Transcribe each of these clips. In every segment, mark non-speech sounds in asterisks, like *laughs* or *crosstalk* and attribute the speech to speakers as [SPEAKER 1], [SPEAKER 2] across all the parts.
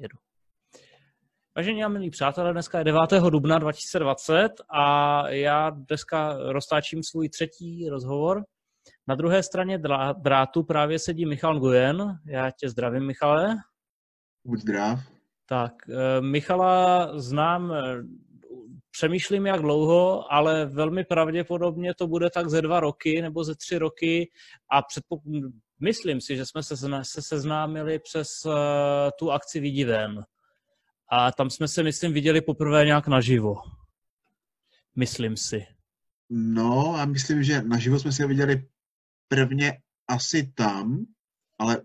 [SPEAKER 1] jedu. Vážení a milí přátelé, dneska je 9. dubna 2020 a já dneska roztáčím svůj třetí rozhovor. Na druhé straně drátu právě sedí Michal Nguyen. Já tě zdravím, Michale.
[SPEAKER 2] Buď zdrav.
[SPEAKER 1] Tak, eh, Michala znám, eh, přemýšlím jak dlouho, ale velmi pravděpodobně to bude tak ze dva roky nebo ze tři roky a předpok- myslím si, že jsme se, se seznámili přes uh, tu akci Vidí ven. A tam jsme se, myslím, viděli poprvé nějak naživo. Myslím si.
[SPEAKER 2] No a myslím, že naživo jsme se viděli prvně asi tam, ale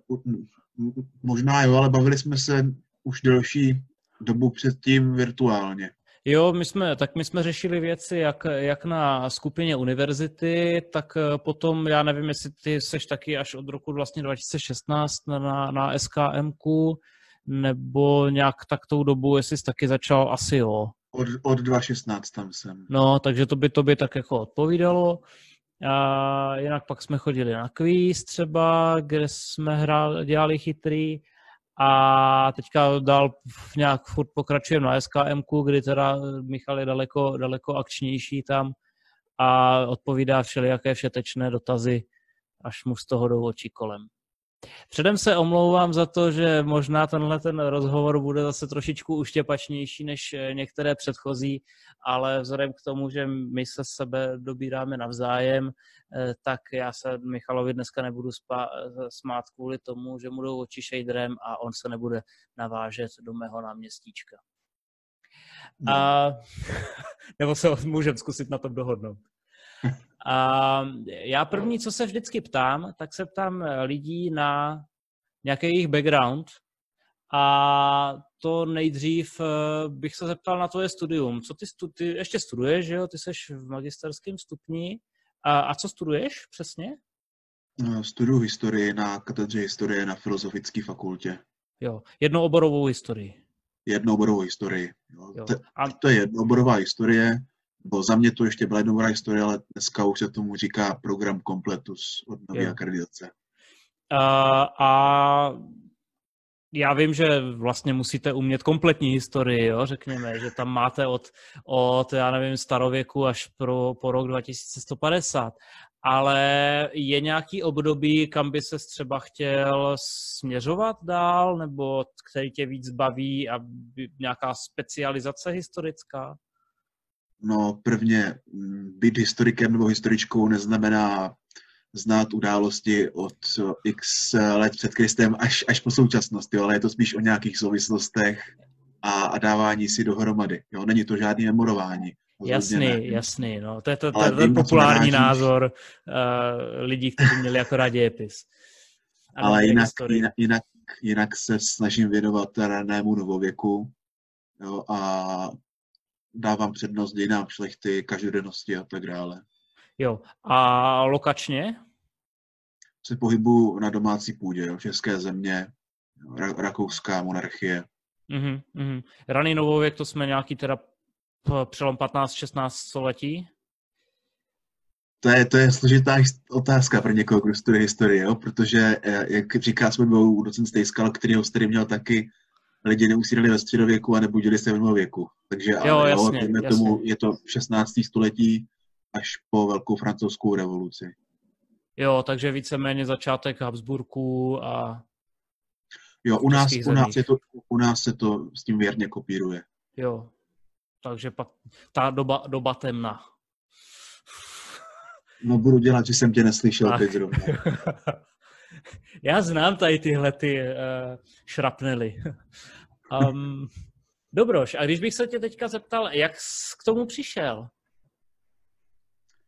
[SPEAKER 2] možná jo, ale bavili jsme se už delší dobu předtím virtuálně.
[SPEAKER 1] Jo, my jsme, tak my jsme řešili věci jak, jak na skupině univerzity, tak eh, potom, já nevím, jestli ty seš taky až od roku vlastně 2016 na, na SKMku, nebo nějak tak tou dobu, jestli jsi taky začal, asi jo.
[SPEAKER 2] Od, od 2016 tam jsem.
[SPEAKER 1] No, takže to by, to by tak jako odpovídalo. A jinak pak jsme chodili na kvíz třeba, kde jsme hrál, dělali chytrý a teďka dál nějak furt pokračujeme na SKM, kdy teda Michal je daleko, daleko akčnější tam a odpovídá všelijaké všetečné dotazy, až mu z toho jdou oči kolem. Předem se omlouvám za to, že možná tenhle ten rozhovor bude zase trošičku uštěpačnější než eh, některé předchozí, ale vzhledem k tomu, že my se sebe dobíráme navzájem, eh, tak já se Michalovi dneska nebudu spá- eh, smát kvůli tomu, že mu jdou oči šejdrem a on se nebude navážet do mého náměstíčka. No. A, *laughs* nebo se můžeme zkusit na tom dohodnout. A já první, co se vždycky ptám, tak se ptám lidí na nějaký jejich background a to nejdřív eh, bych se zeptal na tvoje studium. Co ty, stu, ty ještě studuješ, že jo? Ty jsi v magisterském stupni. A, a co studuješ přesně?
[SPEAKER 2] No, studuju historii na katedře historie na Filozofické fakultě.
[SPEAKER 1] Jo, jednooborovou historii.
[SPEAKER 2] Jednooborovou historii. Jo. Jo. A... to je jednooborová historie, bo za mě to ještě byla jednoborá historie, ale dneska už se tomu říká program kompletus od nové akreditace.
[SPEAKER 1] A, a já vím, že vlastně musíte umět kompletní historii, jo, řekněme, že tam máte od, od já nevím, starověku až pro, po rok 2150, ale je nějaký období, kam by se třeba chtěl směřovat dál, nebo který tě víc baví a nějaká specializace historická?
[SPEAKER 2] No prvně mm, být historikem nebo historičkou neznamená znát události od x let před Kristem až, až po současnost, jo, ale je to spíš o nějakých souvislostech a, a dávání si dohromady. Jo. Není to žádný memorování.
[SPEAKER 1] Jasný, ne. jasný. No. To je to, to, to ten populární názor uh, lidí, kteří měli jako rád dějepis.
[SPEAKER 2] Ale jinak, jinak, jinak, jinak se snažím věnovat ranému novověku jo, a dávám přednost dějinám šlechty, každodennosti a tak dále.
[SPEAKER 1] Jo. A lokačně?
[SPEAKER 2] Se pohybu na domácí půdě, jo, české země, ra- rakouská monarchie.
[SPEAKER 1] Mm-hmm, mm-hmm. Raný novověk, to jsme nějaký teda přelom 15-16 století?
[SPEAKER 2] To je, to je složitá otázka pro někoho, kdo studuje historii, jo? protože, eh, jak říká svůj docent Stejskal, který ho tady měl taky, lidi neusírali ve středověku a nebudili se v novověku. Takže
[SPEAKER 1] jo, ale, jasně, jo, jasně. tomu
[SPEAKER 2] je to 16. století až po velkou francouzskou revoluci.
[SPEAKER 1] Jo, takže víceméně začátek Habsburků a
[SPEAKER 2] Jo, u nás, u, nás je to, u nás se to s tím věrně kopíruje.
[SPEAKER 1] Jo, takže pak ta doba, doba temna.
[SPEAKER 2] No budu dělat, že jsem tě neslyšel tak. teď zrovna. *laughs* *laughs*
[SPEAKER 1] Já znám tady tyhle ty uh, šrapnely. *laughs* um, Dobroš, a když bych se tě teďka zeptal, jak jsi k tomu přišel?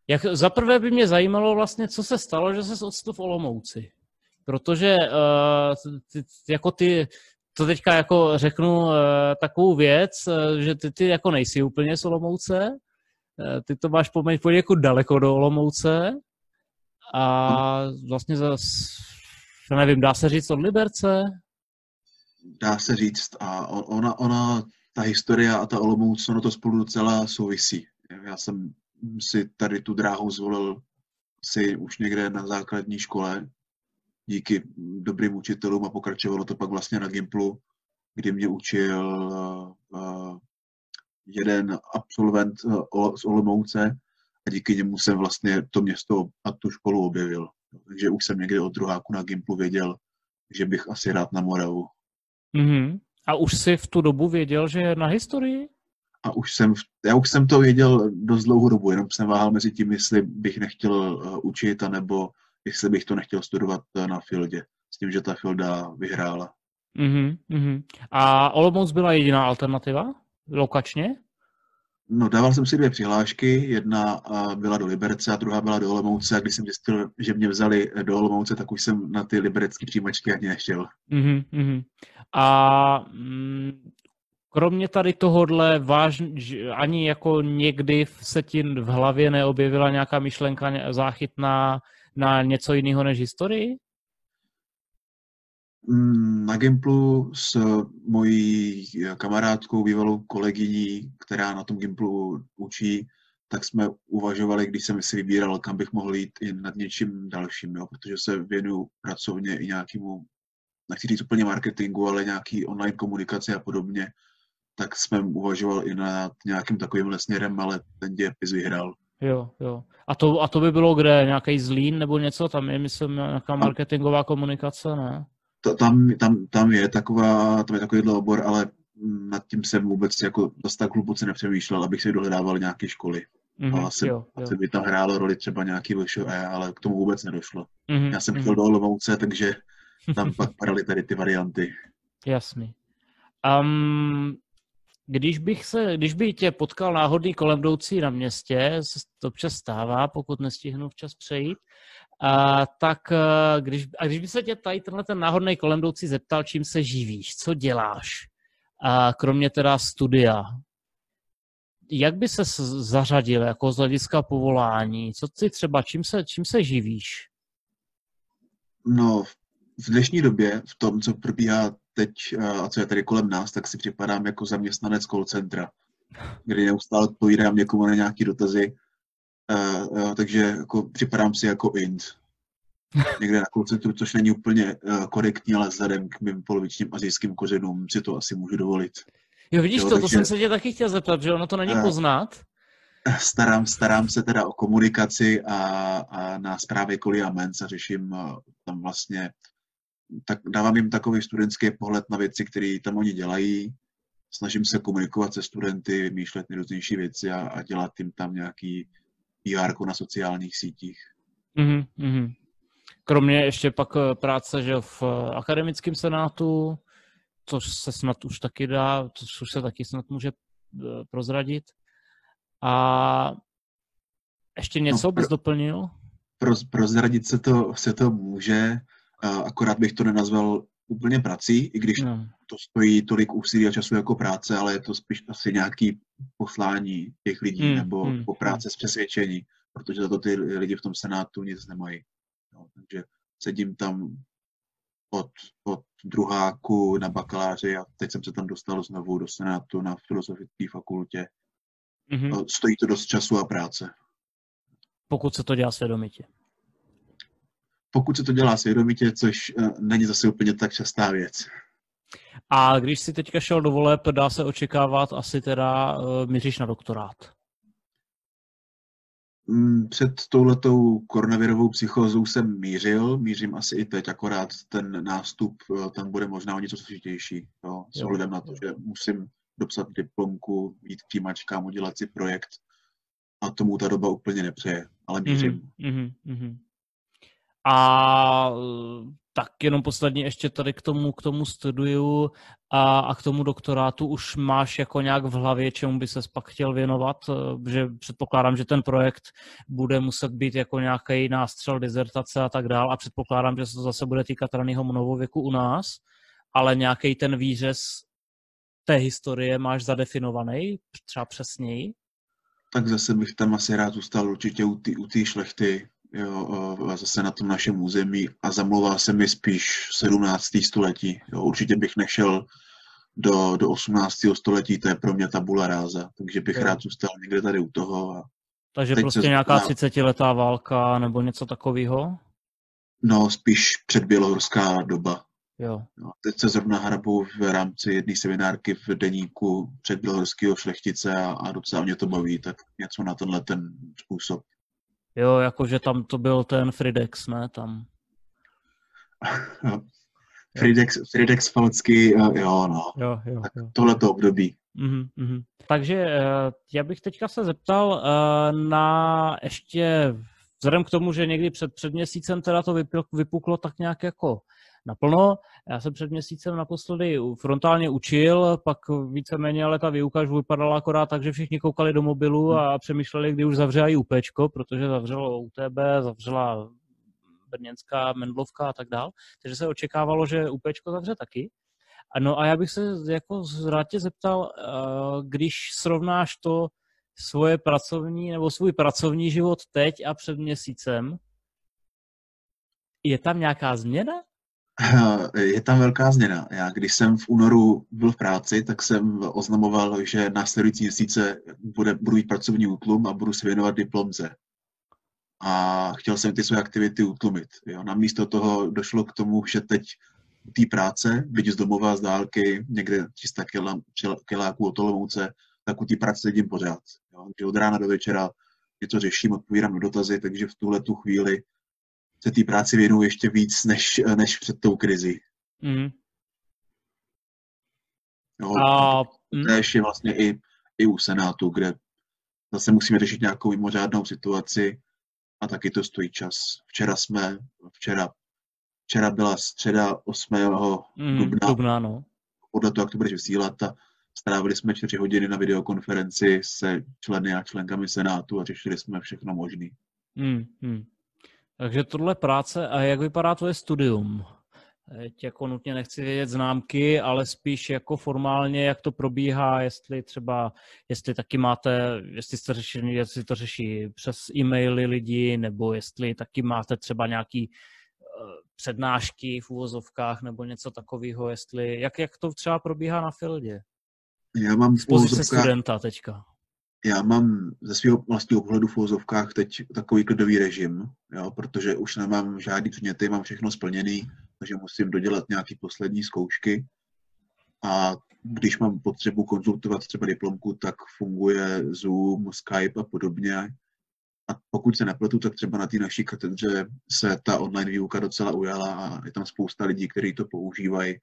[SPEAKER 1] Jak, zaprvé by mě zajímalo vlastně, co se stalo, že se odstl v Olomouci. Protože uh, ty, jako ty, to teďka jako řeknu uh, takovou věc, uh, že ty, ty jako nejsi úplně z Olomouce, uh, ty to máš poměrně daleko do Olomouce a vlastně zase nevím, dá se říct od Liberce?
[SPEAKER 2] Dá se říct. A ona, ona ta historie a ta Olomouc, ono to spolu docela souvisí. Já jsem si tady tu dráhu zvolil si už někde na základní škole díky dobrým učitelům a pokračovalo to pak vlastně na Gimplu, kdy mě učil uh, jeden absolvent z Olomouce a díky němu jsem vlastně to město a tu školu objevil. Takže už jsem někdy od druháku na Gimplu věděl, že bych asi rád na Moravu.
[SPEAKER 1] Mm-hmm. A už jsi v tu dobu věděl, že je na historii?
[SPEAKER 2] A už jsem, já už jsem to věděl dost dlouhou dobu, jenom jsem váhal mezi tím, jestli bych nechtěl uh, učit, anebo jestli bych to nechtěl studovat uh, na Fieldě. S tím, že ta Fielda vyhrála.
[SPEAKER 1] Mm-hmm. A Olomouc byla jediná alternativa? Lokačně?
[SPEAKER 2] No, dával jsem si dvě přihlášky, jedna byla do Liberce a druhá byla do Olomouce a když jsem zjistil, že mě vzali do Olomouce, tak už jsem na ty liberecké přijímačky ani nešel.
[SPEAKER 1] Mm-hmm. A mm, kromě tady tohohle ani jako někdy se ti v hlavě neobjevila nějaká myšlenka záchytná na něco jiného než historii?
[SPEAKER 2] Mm, na Gimplu s mojí kamarádkou, bývalou kolegyní, která na tom Gimplu učí, tak jsme uvažovali, když jsem si vybíral, kam bych mohl jít i nad něčím dalším, jo, protože se věnuju pracovně i nějakému, nechci říct úplně marketingu, ale nějaký online komunikaci a podobně, tak jsme uvažoval i nad nějakým takovým směrem, ale ten dějepis vyhrál.
[SPEAKER 1] Jo, jo. A to, a to by bylo kde? Nějaký zlín nebo něco? Tam je, myslím, nějaká marketingová komunikace, ne?
[SPEAKER 2] To, tam, tam, tam, je taková, tam je takovýhle obor, ale nad tím jsem vůbec jako dost tak hluboce nepřemýšlel, abych si dohledával nějaké školy. Mm-hmm, a asi, jo, jo. asi by tam hrálo roli třeba nějaký VŠE, ale k tomu vůbec nedošlo. Mm-hmm, Já jsem mm-hmm. chtěl do Olomouce, takže tam pak *laughs* padaly tady ty varianty.
[SPEAKER 1] Jasný. Um, když bych se, když by tě potkal náhodný kolem jdoucí na městě, to občas stává, pokud nestihnu včas přejít, a, tak a když, a když by se tě tady tenhle ten náhodný kolem jdoucí zeptal, čím se živíš, co děláš, a kromě teda studia, jak by se zařadil jako z hlediska povolání? Co ty třeba, čím se, čím se živíš?
[SPEAKER 2] No, v dnešní době, v tom, co probíhá teď a co je tady kolem nás, tak si připadám jako zaměstnanec call centra, *laughs* kdy neustále odpovídám někomu na nějaké dotazy Uh, uh, takže jako připadám si jako int. Někde na koncertu, což není úplně uh, korektní, ale vzhledem k mým polovičním azijským kořenům si to asi můžu dovolit.
[SPEAKER 1] Jo, vidíš jo, to, takže, to jsem se tě taky chtěl zeptat, že ono to není uh, poznat.
[SPEAKER 2] Starám, starám se teda o komunikaci a, a na zprávě Koli a Mensa a řeším uh, tam vlastně, tak dávám jim takový studentský pohled na věci, které tam oni dělají. Snažím se komunikovat se studenty, vymýšlet nejrůznější věci a, a dělat jim tam nějaký PR na sociálních sítích.
[SPEAKER 1] Mm-hmm. Kromě ještě pak eh, práce že v eh, akademickém senátu, což se snad už taky dá, což už se taky snad může eh, prozradit. A ještě něco no, bys doplnil?
[SPEAKER 2] Pro, prozradit se to, se to může, akorát bych to nenazval úplně prací, i když no. to stojí tolik úsilí a času jako práce, ale je to spíš asi nějaký poslání těch lidí hmm, nebo hmm, po práce hmm. z přesvědčení, protože za to ty lidi v tom senátu nic nemají. No, takže sedím tam od, od druháku na bakaláři a teď jsem se tam dostal znovu do senátu na filozofické fakultě. Mm-hmm. Stojí to dost času a práce.
[SPEAKER 1] Pokud se to dělá svědomitě
[SPEAKER 2] pokud se to dělá svědomitě, což uh, není zase úplně tak častá věc.
[SPEAKER 1] A když si teďka šel do voleb, dá se očekávat asi teda uh, míříš na doktorát?
[SPEAKER 2] Mm, před touhletou koronavirovou psychózou jsem mířil, mířím asi i teď, akorát ten nástup uh, tam bude možná o něco složitější, jo, s ohledem na to, že musím dopsat diplomku, jít k příjmačkám, udělat si projekt a tomu ta doba úplně nepřeje, ale mířím. Mm-hmm, mm-hmm.
[SPEAKER 1] A tak jenom poslední ještě tady k tomu, k tomu studiu a, a k tomu doktorátu. Už máš jako nějak v hlavě, čemu by se pak chtěl věnovat, že předpokládám, že ten projekt bude muset být jako nějaký nástřel, dizertace a tak dál. A předpokládám, že se to zase bude týkat raného novověku u nás, ale nějaký ten výřez té historie máš zadefinovaný třeba přesněji?
[SPEAKER 2] Tak zase bych tam asi rád zůstal určitě u té šlechty, jo, zase na tom našem území a zamlouvá se mi spíš 17. století. Jo, určitě bych nešel do, do 18. století, to je pro mě tabula ráza, takže bych jo. rád zůstal někde tady u toho. A
[SPEAKER 1] takže prostě se nějaká 30 válka nebo něco takového?
[SPEAKER 2] No, spíš předbělohorská doba.
[SPEAKER 1] Jo.
[SPEAKER 2] No, teď se zrovna hrabu v rámci jedné seminárky v deníku před běloruského šlechtice a, a docela mě to baví, tak něco na tenhle ten způsob.
[SPEAKER 1] Jo, jakože tam to byl ten Fridex, ne? Tam. *laughs*
[SPEAKER 2] Fridex, Fridex Falcky, jo, no.
[SPEAKER 1] Jo, jo,
[SPEAKER 2] tak
[SPEAKER 1] jo.
[SPEAKER 2] tohleto období.
[SPEAKER 1] Mm-hmm, mm-hmm. Takže uh, já bych teďka se zeptal uh, na ještě, vzhledem k tomu, že někdy před, před měsícem teda to vypuklo tak nějak jako naplno. Já jsem před měsícem naposledy frontálně učil, pak víceméně, ale ta výuka už vypadala akorát tak, že všichni koukali do mobilu a přemýšleli, kdy už zavře i UPčko, protože zavřelo UTB, zavřela Brněnská, Mendlovka a tak dál. Takže se očekávalo, že UPčko zavře taky. No a já bych se jako rád tě zeptal, když srovnáš to svoje pracovní nebo svůj pracovní život teď a před měsícem, je tam nějaká změna?
[SPEAKER 2] Je tam velká změna. Já když jsem v únoru byl v práci, tak jsem oznamoval, že následující měsíce bude, budu mít pracovní útlum a budu se věnovat diplomce. A chtěl jsem ty své aktivity utlumit. Jo. Namísto toho došlo k tomu, že teď té práce, vidíš z domova, z dálky, někde 300 kiláků od Olomouce, tak u té práce sedím pořád. Jo. Od rána do večera něco řeším, odpovídám na dotazy, takže v tuhle tu chvíli se té práci věnují ještě víc než, než před tou krizi. Mm. Jo, a, to je vlastně i, i u Senátu, kde zase musíme řešit nějakou mimořádnou situaci a taky to stojí čas. Včera jsme, včera, včera byla středa 8. Mm, dubna,
[SPEAKER 1] dubna no.
[SPEAKER 2] podle toho, jak to budeš vysílat, a strávili jsme čtyři hodiny na videokonferenci se členy a členkami Senátu a řešili jsme všechno možné.
[SPEAKER 1] Mm, mm. Takže tohle práce a jak vypadá tvoje studium? Teď jako nutně nechci vědět známky, ale spíš jako formálně, jak to probíhá, jestli třeba, jestli taky máte, jestli, jste řeši, jestli to řeší přes e-maily lidi, nebo jestli taky máte třeba nějaký uh, přednášky v úvozovkách nebo něco takového, jestli, jak, jak to třeba probíhá na Fieldě?
[SPEAKER 2] Já mám
[SPEAKER 1] v pozice studenta teďka
[SPEAKER 2] já mám ze svého vlastního pohledu v úzovkách teď takový klidový režim, jo, protože už nemám žádný předměty, mám všechno splněný, takže musím dodělat nějaké poslední zkoušky. A když mám potřebu konzultovat třeba diplomku, tak funguje Zoom, Skype a podobně. A pokud se nepletu, tak třeba na té naší katedře se ta online výuka docela ujala a je tam spousta lidí, kteří to používají.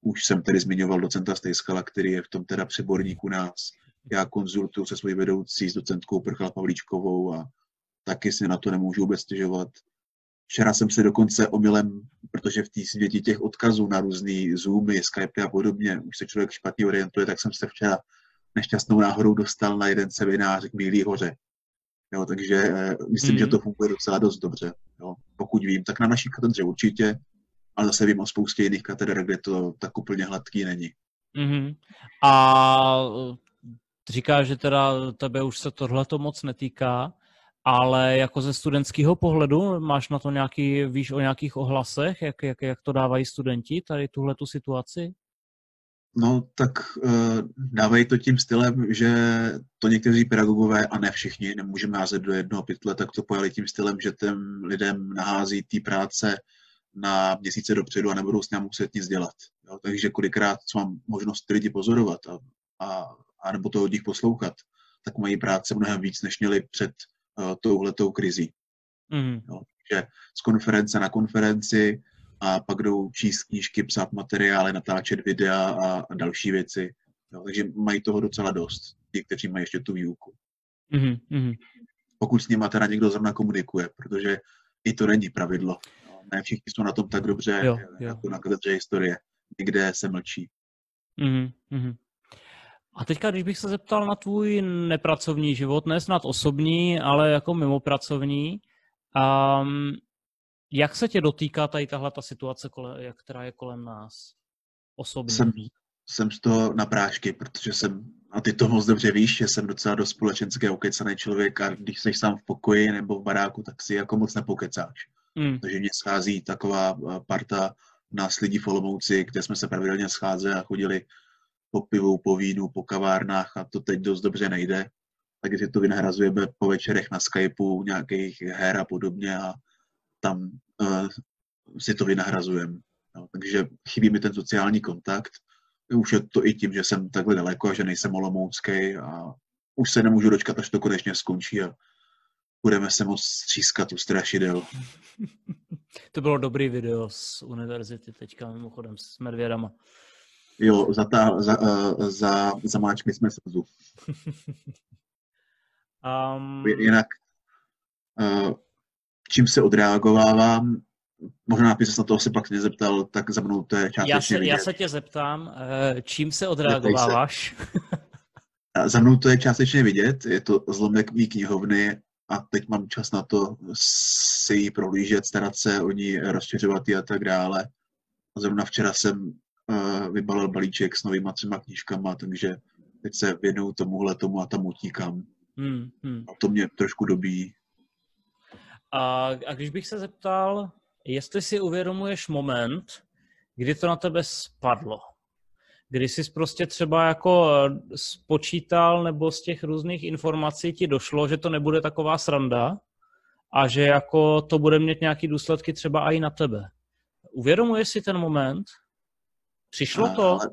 [SPEAKER 2] Už jsem tedy zmiňoval docenta Stejskala, který je v tom teda přeborník u nás já konzultuju se svojí vedoucí s docentkou Prchala Pavlíčkovou a taky si na to nemůžu vůbec stěžovat. Včera jsem se dokonce omylem, protože v té světě těch odkazů na různý Zoomy, Skype a podobně, už se člověk špatně orientuje, tak jsem se včera nešťastnou náhodou dostal na jeden seminář k Bílý hoře. Jo, takže eh, myslím, mm. že to funguje docela dost dobře. Jo. Pokud vím, tak na naší katedře určitě, ale zase vím o spoustě jiných katedr, kde to tak úplně hladký není.
[SPEAKER 1] Mm-hmm. A říká, že teda tebe už se tohle to moc netýká, ale jako ze studentského pohledu máš na to nějaký, víš o nějakých ohlasech, jak, jak, jak to dávají studenti, tady tuhle tu situaci?
[SPEAKER 2] No, tak uh, dávají to tím stylem, že to někteří pedagogové, a ne všichni, nemůžeme házet do jednoho pytle, tak to pojali tím stylem, že těm lidem nahází té práce na měsíce dopředu a nebudou s ním muset nic dělat. Jo? Takže kolikrát, co mám možnost ty lidi pozorovat a, a anebo to od nich poslouchat, tak mají práce mnohem víc, než měli před uh, touhletou krizí. Mm. Jo, že z konference na konferenci a pak jdou číst knížky, psát materiály, natáčet videa a, a další věci. Jo, takže mají toho docela dost, ti, kteří mají ještě tu výuku. Mm-hmm. Pokud s nimi teda někdo zrovna komunikuje, protože i to není pravidlo. Jo, ne všichni jsou na tom tak dobře, jo, jo. jako na katedře historie. Někde se mlčí.
[SPEAKER 1] Mm-hmm. A teďka, když bych se zeptal na tvůj nepracovní život, ne snad osobní, ale jako mimo pracovní, um, jak se tě dotýká tady tahle ta situace, která je kolem nás osobně?
[SPEAKER 2] Jsem, jsem z toho na prášky, protože jsem, a ty to moc dobře víš, že jsem docela dost společenské okecený člověk a když jsi sám v pokoji nebo v baráku, tak si jako moc nepokecáš. Mm. Takže mě schází taková eh, parta nás lidí v Olomouci, kde jsme se pravidelně scházeli a chodili po pivu, po vínu, po kavárnách a to teď dost dobře nejde. Takže si to vynahrazujeme po večerech na Skypeu, nějakých her a podobně a tam uh, si to vynahrazujeme. No, takže chybí mi ten sociální kontakt. Už je to i tím, že jsem takhle daleko a že nejsem olomoucký a už se nemůžu dočkat, až to konečně skončí a budeme se moc střískat u strašidel. *laughs*
[SPEAKER 1] To bylo dobrý video z univerzity teďka mimochodem s medvědama.
[SPEAKER 2] Jo, za, ta, za, uh, za, zamáčkli jsme slzu. *laughs* um... Jinak, uh, čím se odreagovávám, možná by se na to asi pak nezeptal, tak za mnou to je částečně
[SPEAKER 1] já se,
[SPEAKER 2] vidět.
[SPEAKER 1] Já se tě zeptám, eh, čím se odreagováváš? *laughs*
[SPEAKER 2] za mnou to je částečně vidět, je to zlomek mý knihovny a teď mám čas na to si ji prohlížet, starat se o ní, rozšiřovat ji a tak dále. A zrovna včera jsem vybalil balíček s novýma třema knížkama, takže teď se věnuju tomuhle tomu a tam utíkám. Hmm, hmm. A to mě trošku dobí.
[SPEAKER 1] A, a když bych se zeptal, jestli si uvědomuješ moment, kdy to na tebe spadlo, kdy jsi prostě třeba jako eh, spočítal nebo z těch různých informací ti došlo, že to nebude taková sranda a že jako to bude mít nějaký důsledky třeba i na tebe. Uvědomuješ si ten moment? Přišlo to? Ale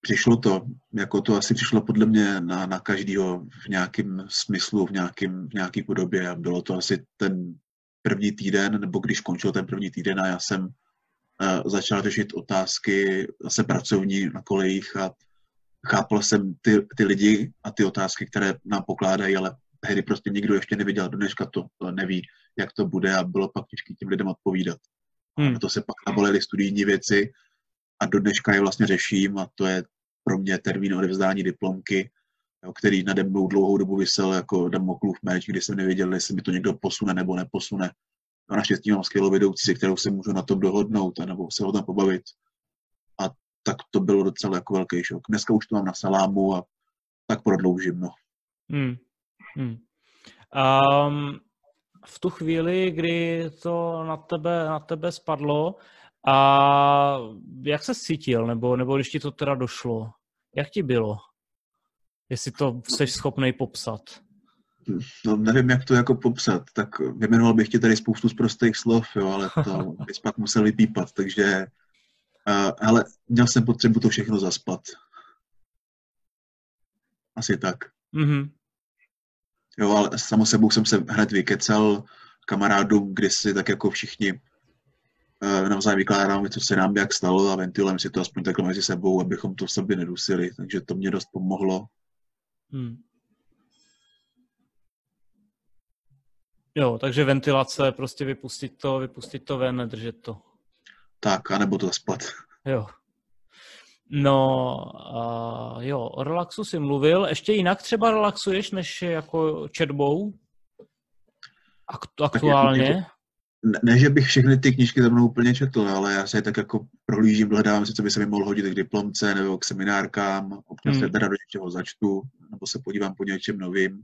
[SPEAKER 2] přišlo to, jako to asi přišlo podle mě na, na každýho v nějakém smyslu, v, nějakým, v nějaký podobě a bylo to asi ten první týden, nebo když končil ten první týden a já jsem začal řešit otázky zase pracovní na kolejích a chápal jsem ty, ty lidi a ty otázky, které nám pokládají, ale tehdy prostě nikdo ještě neviděl, do dneška to, to neví, jak to bude a bylo pak těžké těm lidem odpovídat. Hmm. A to se pak nabolily studijní věci a do dneška je vlastně řeším a to je pro mě termín odevzdání diplomky, jo, který nade mnou dlouhou dobu vysel jako Damoklův meč, kdy jsem nevěděl, jestli mi to někdo posune nebo neposune a naštěstí mám skvělou vedoucí, se kterou se můžu na tom dohodnout nebo se o tom pobavit. A tak to bylo docela jako velký šok. Dneska už to mám na salámu a tak prodloužím, no. Hmm.
[SPEAKER 1] Hmm. Um, v tu chvíli, kdy to na tebe, na tebe spadlo, a jak se cítil, nebo, nebo když ti to teda došlo? Jak ti bylo? Jestli to jsi schopný popsat
[SPEAKER 2] no, nevím, jak to jako popsat, tak vyjmenoval bych ti tady spoustu z prostých slov, jo, ale to *laughs* bys pak musel vypípat, takže uh, ale měl jsem potřebu to všechno zaspat. Asi tak. Mm-hmm. Jo, ale samo sebou jsem se hned vykecal kamarádům, si tak jako všichni navzájem vykládáme, co se nám jak stalo a ventilujeme si to aspoň takhle mezi sebou, abychom to v sobě nedusili, takže to mě dost pomohlo. Hmm.
[SPEAKER 1] Jo, takže ventilace, prostě vypustit to, vypustit to ven, nedržet to.
[SPEAKER 2] Tak, anebo to spat.
[SPEAKER 1] Jo. No, uh, jo, o relaxu si mluvil. Ještě jinak třeba relaxuješ, než jako četbou? Akt- aktuálně?
[SPEAKER 2] Ne, že bych všechny ty knížky za mnou úplně četl, ale já se tak jako prohlížím, hledávám si, co by se mi mohlo hodit k diplomce nebo k seminárkám, občas hmm. se teda do něčeho začtu, nebo se podívám po něčem novým.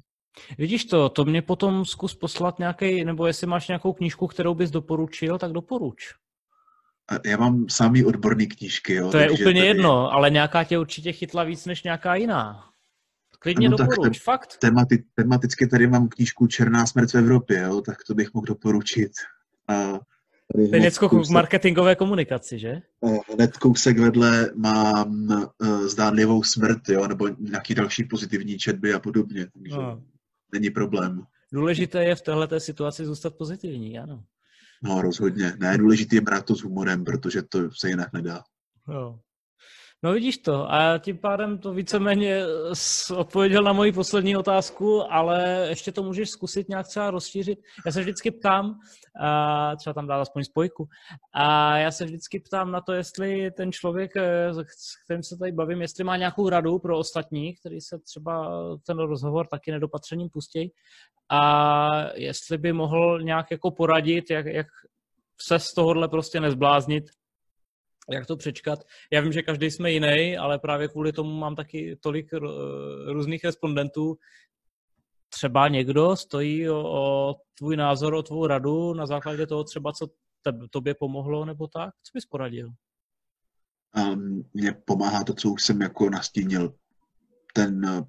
[SPEAKER 1] Vidíš to, to mě potom zkus poslat nějaký, nebo jestli máš nějakou knížku, kterou bys doporučil, tak doporuč.
[SPEAKER 2] Já mám samý odborný knížky, jo.
[SPEAKER 1] To je úplně tady... jedno, ale nějaká tě určitě chytla víc než nějaká jiná. Klidně no, doporuč, tak fakt.
[SPEAKER 2] Temati, tematicky tady mám knížku Černá smrt v Evropě, jo, tak to bych mohl doporučit. A
[SPEAKER 1] to je něco kousek, marketingové komunikaci, že?
[SPEAKER 2] Hned kousek vedle mám uh, zdánlivou smrt, jo, nebo nějaký další pozitivní četby a podobně. Takže... No není problém.
[SPEAKER 1] Důležité je v této situaci zůstat pozitivní, ano.
[SPEAKER 2] No rozhodně. Ne, důležité je brát to s humorem, protože to se jinak nedá. No.
[SPEAKER 1] No vidíš to a tím pádem to víceméně odpověděl na moji poslední otázku, ale ještě to můžeš zkusit nějak třeba rozšířit. Já se vždycky ptám, a třeba tam dát aspoň spojku, a já se vždycky ptám na to, jestli ten člověk, eh, s kterým se tady bavím, jestli má nějakou radu pro ostatní, který se třeba ten rozhovor taky nedopatřením pustí a jestli by mohl nějak jako poradit, jak, jak se z tohohle prostě nezbláznit jak to přečkat. Já vím, že každý jsme jiný, ale právě kvůli tomu mám taky tolik různých respondentů. Třeba někdo stojí o, o tvůj názor, o tvou radu na základě toho třeba, co tebe, tobě pomohlo nebo tak? Co bys poradil?
[SPEAKER 2] Um, pomáhá to, co už jsem jako nastínil. Ten,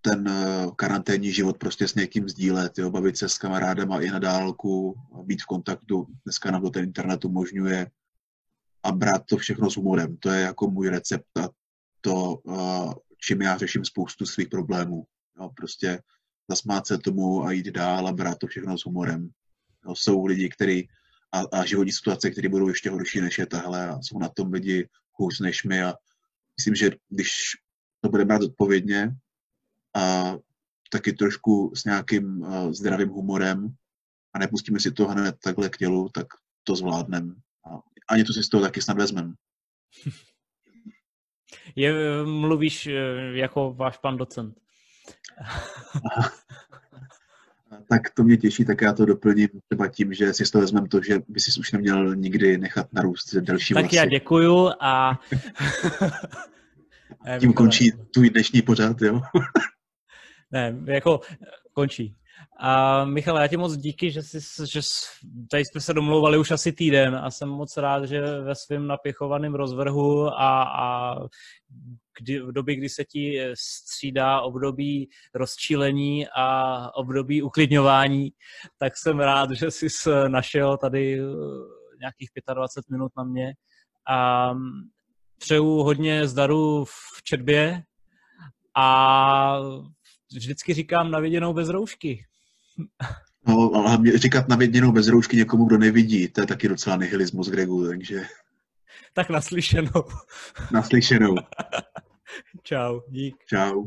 [SPEAKER 2] ten uh, karanténní život prostě s někým sdílet, jo, bavit se s kamarádem a i na dálku, být v kontaktu. Dneska nám to ten internet umožňuje a brát to všechno s humorem. To je jako můj recept a to, čím já řeším spoustu svých problémů. Jo, prostě zasmát se tomu a jít dál a brát to všechno s humorem. Jo, jsou lidi, kteří a, a životní situace, které budou ještě horší než je tahle a jsou na tom lidi hůř než my a myslím, že když to budeme brát odpovědně a taky trošku s nějakým uh, zdravým humorem a nepustíme si to hned takhle k tělu, tak to zvládneme. A ani to si z toho taky snad vezmeme. *laughs*
[SPEAKER 1] Je, mluvíš eh, jako váš pan docent. *laughs*
[SPEAKER 2] tak to mě těší, tak já to doplním třeba tím, že si z toho vezmeme to, že by si už neměl nikdy nechat narůst další
[SPEAKER 1] Tak
[SPEAKER 2] vlasy.
[SPEAKER 1] já děkuju a... *laughs*
[SPEAKER 2] tím končí tvůj dnešní pořád, jo?
[SPEAKER 1] ne, jako končí. A Michal, já ti moc díky, že, jsi, že jsi, tady jsme se domlouvali už asi týden a jsem moc rád, že ve svém napěchovaném rozvrhu a, a kdy, v době, kdy se ti střídá období rozčílení a období uklidňování, tak jsem rád, že jsi našel tady eh, nějakých 25 minut na mě. A přeju hodně zdaru v četbě a vždycky říkám navěděnou bez roušky.
[SPEAKER 2] No, ale hlavně říkat navěděnou bez roušky někomu, kdo nevidí, to je taky docela nihilismus Gregu, takže...
[SPEAKER 1] Tak naslyšenou.
[SPEAKER 2] Naslyšenou. *laughs*
[SPEAKER 1] Čau, dík.
[SPEAKER 2] Čau.